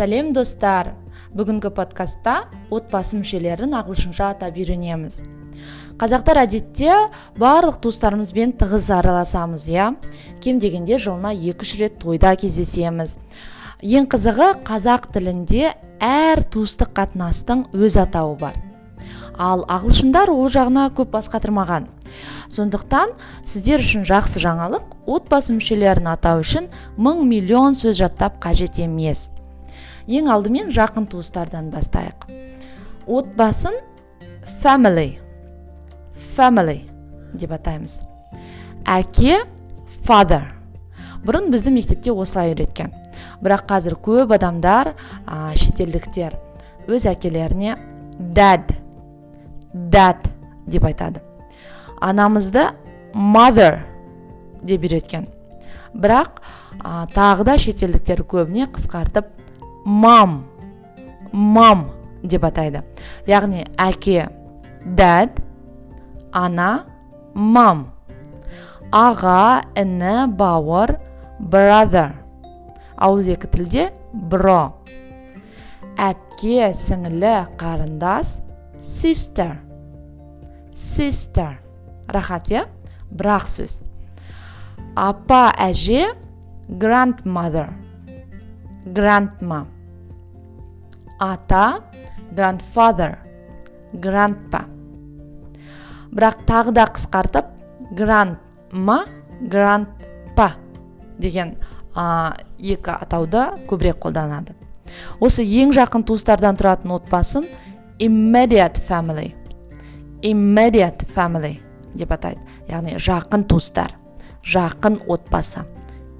сәлем достар. Бүгінгі подкастта отбасы мүшелерін ағылшынша атап үйренеміз. Қазақтар әдетте барлық туыстарымызбен тығыз араласамыз иә? Кем дегенде жылына екі үш рет тойда кездесеміз. Ең қызығы қазақ тілінде әр туыстық қатынастың өз атауы бар. Ал ағылшындар ол жағына көп бас қатырмаған. Сондықтан сіздер үшін жақсы жаңалық отбасы мүшелерін атау үшін мың миллион сөз жаттап қажет емес. Ең алдымен жақын туыстардан бастайық. Отбасын family family деп атаймыз. Әке father. Бұрын бізді мектепте осылай үйреткен. Бірақ қазір көп адамдар ә, шетелдіктер өз әкелеріне dad dad деп айтады. Анамызды mother деп үйреткен. Бірақ ә, тағы да шетелдіктер көбіне қысқартып мам мам деп атайды. Яғни әке dad ана мам. Аға іні бауыр brother. Екі тілде бро әпке сіңілі қарындас sister. Sister. Рахат иә? Бірақ сөз. Апа әже grandmother. Grandma. Ата grandfather grandpa. Бірақ тағы да қысқартып grandma grandpa деген екі атауды көбірек қолданады. Осы ең жақын туыстардан тұратын отбасын immediate family immediate family деп атайды. Яғни жақын туыстар жақын отбасы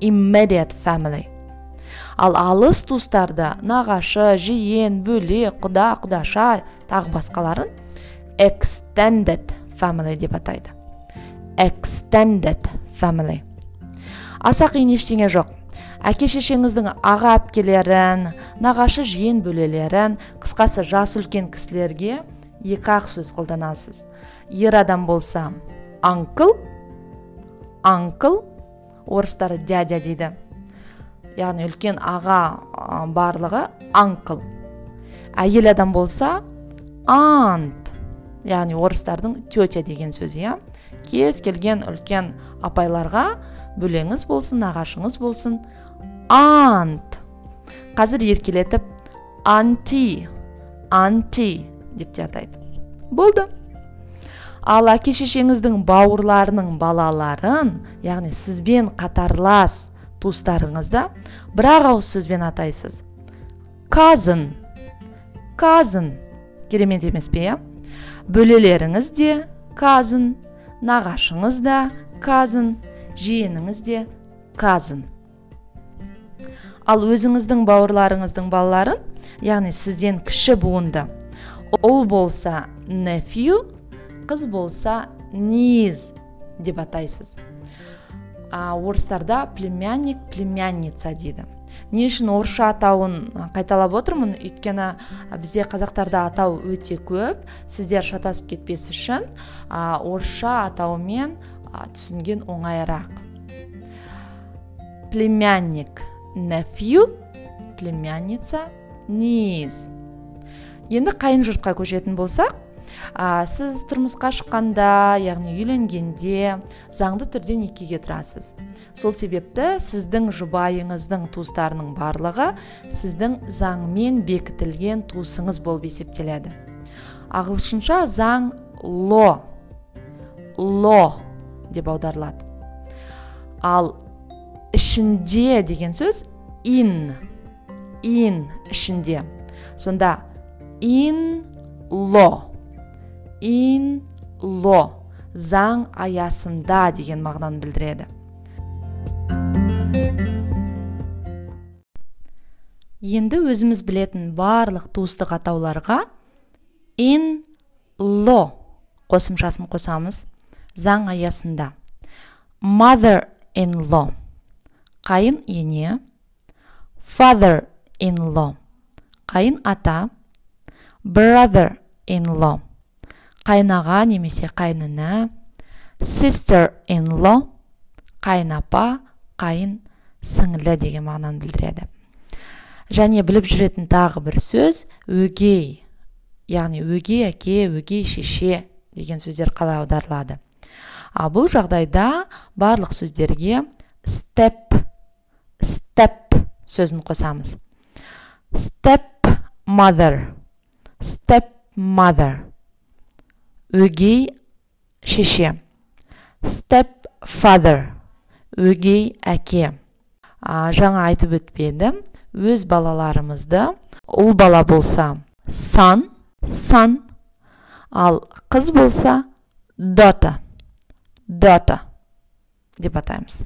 immediate family. Ал алыс туыстарды нағашы жиен бөле құда құдаша тағы басқаларын extended family деп атайды. Extended family. Аса қиын ештеңе жоқ. Әке шешеңіздің аға әпкелерін нағашы жиен бөлелерін қысқасы жасы үлкен кісілерге екі ақ сөз қолданасыз. Ер адам болса анкл анкл орыстары дядя дейді. Яғни үлкен аға барлығы анкл әйел адам болса ант яғни орыстардың тетя деген сөз иә. Кез келген үлкен апайларға бөлеңіз болсын нағашыңыз болсын ант қазір еркелетіп анти анти деп те атайды. Болды. Ал әке шешеңіздің бауырларының балаларын яғни сізбен қатарлас туыстарыңызды бір ақ ауыз сөзбен атайсыз. Казын казын керемет емес пе иә? Бөлелеріңіз де казын нағашыңыз да казын жиеніңіз де казын ал өзіңіздің бауырларыңыздың балаларын яғни сізден кіші буынды. Ұл болса nephew қыз болса низ деп атайсыз. А, орыстарда племянник племянница дейді не үшін орысша атауын қайталап отырмын. Өйткені бізде қазақтарда атау өте көп. Сіздер шатасып кетпес үшін а, орысша атауымен түсінген оңайырақ. Племянник nephew племянница низ енді қайын жұртқа көшетін болсақ ә, сіз тұрмысқа шыққанда яғни үйленгенде заңды түрде некеге тұрасыз? Сол себепті сіздің жұбайыңыздың туыстарының барлығы сіздің заңмен бекітілген туысыңыз болып есептеледі. Ағылшынша заң ло ло деп аударылады. Ал ішінде деген сөз ин ин ішінде. Сонда ин ло ин ло заң аясында деген мағынаны білдіреді. Енді өзіміз білетін барлық туыстық атауларға ин ло қосымшасын қосамыз. Заң аясында mother in law қайын ене father in law қайын ата brother in law қайын аға немесе қайын іні sister in law қайын апа қайын сіңілі деген мағынаны білдіреді. Және біліп жүретін тағы бір сөз өгей яғни өгей әке өгей шеше деген сөздер қалай аударылады? А бұл жағдайда барлық сөздерге step step сөзін қосамыз. Step mother step mother. Өгей шеше step father өгей әке а, жаңа айтып өтпедім. Өз балаларымызды ұл бала болса сан сан. Ал қыз болса дота дота деп атаймыз.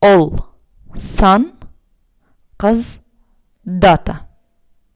Ұл сан қыз дата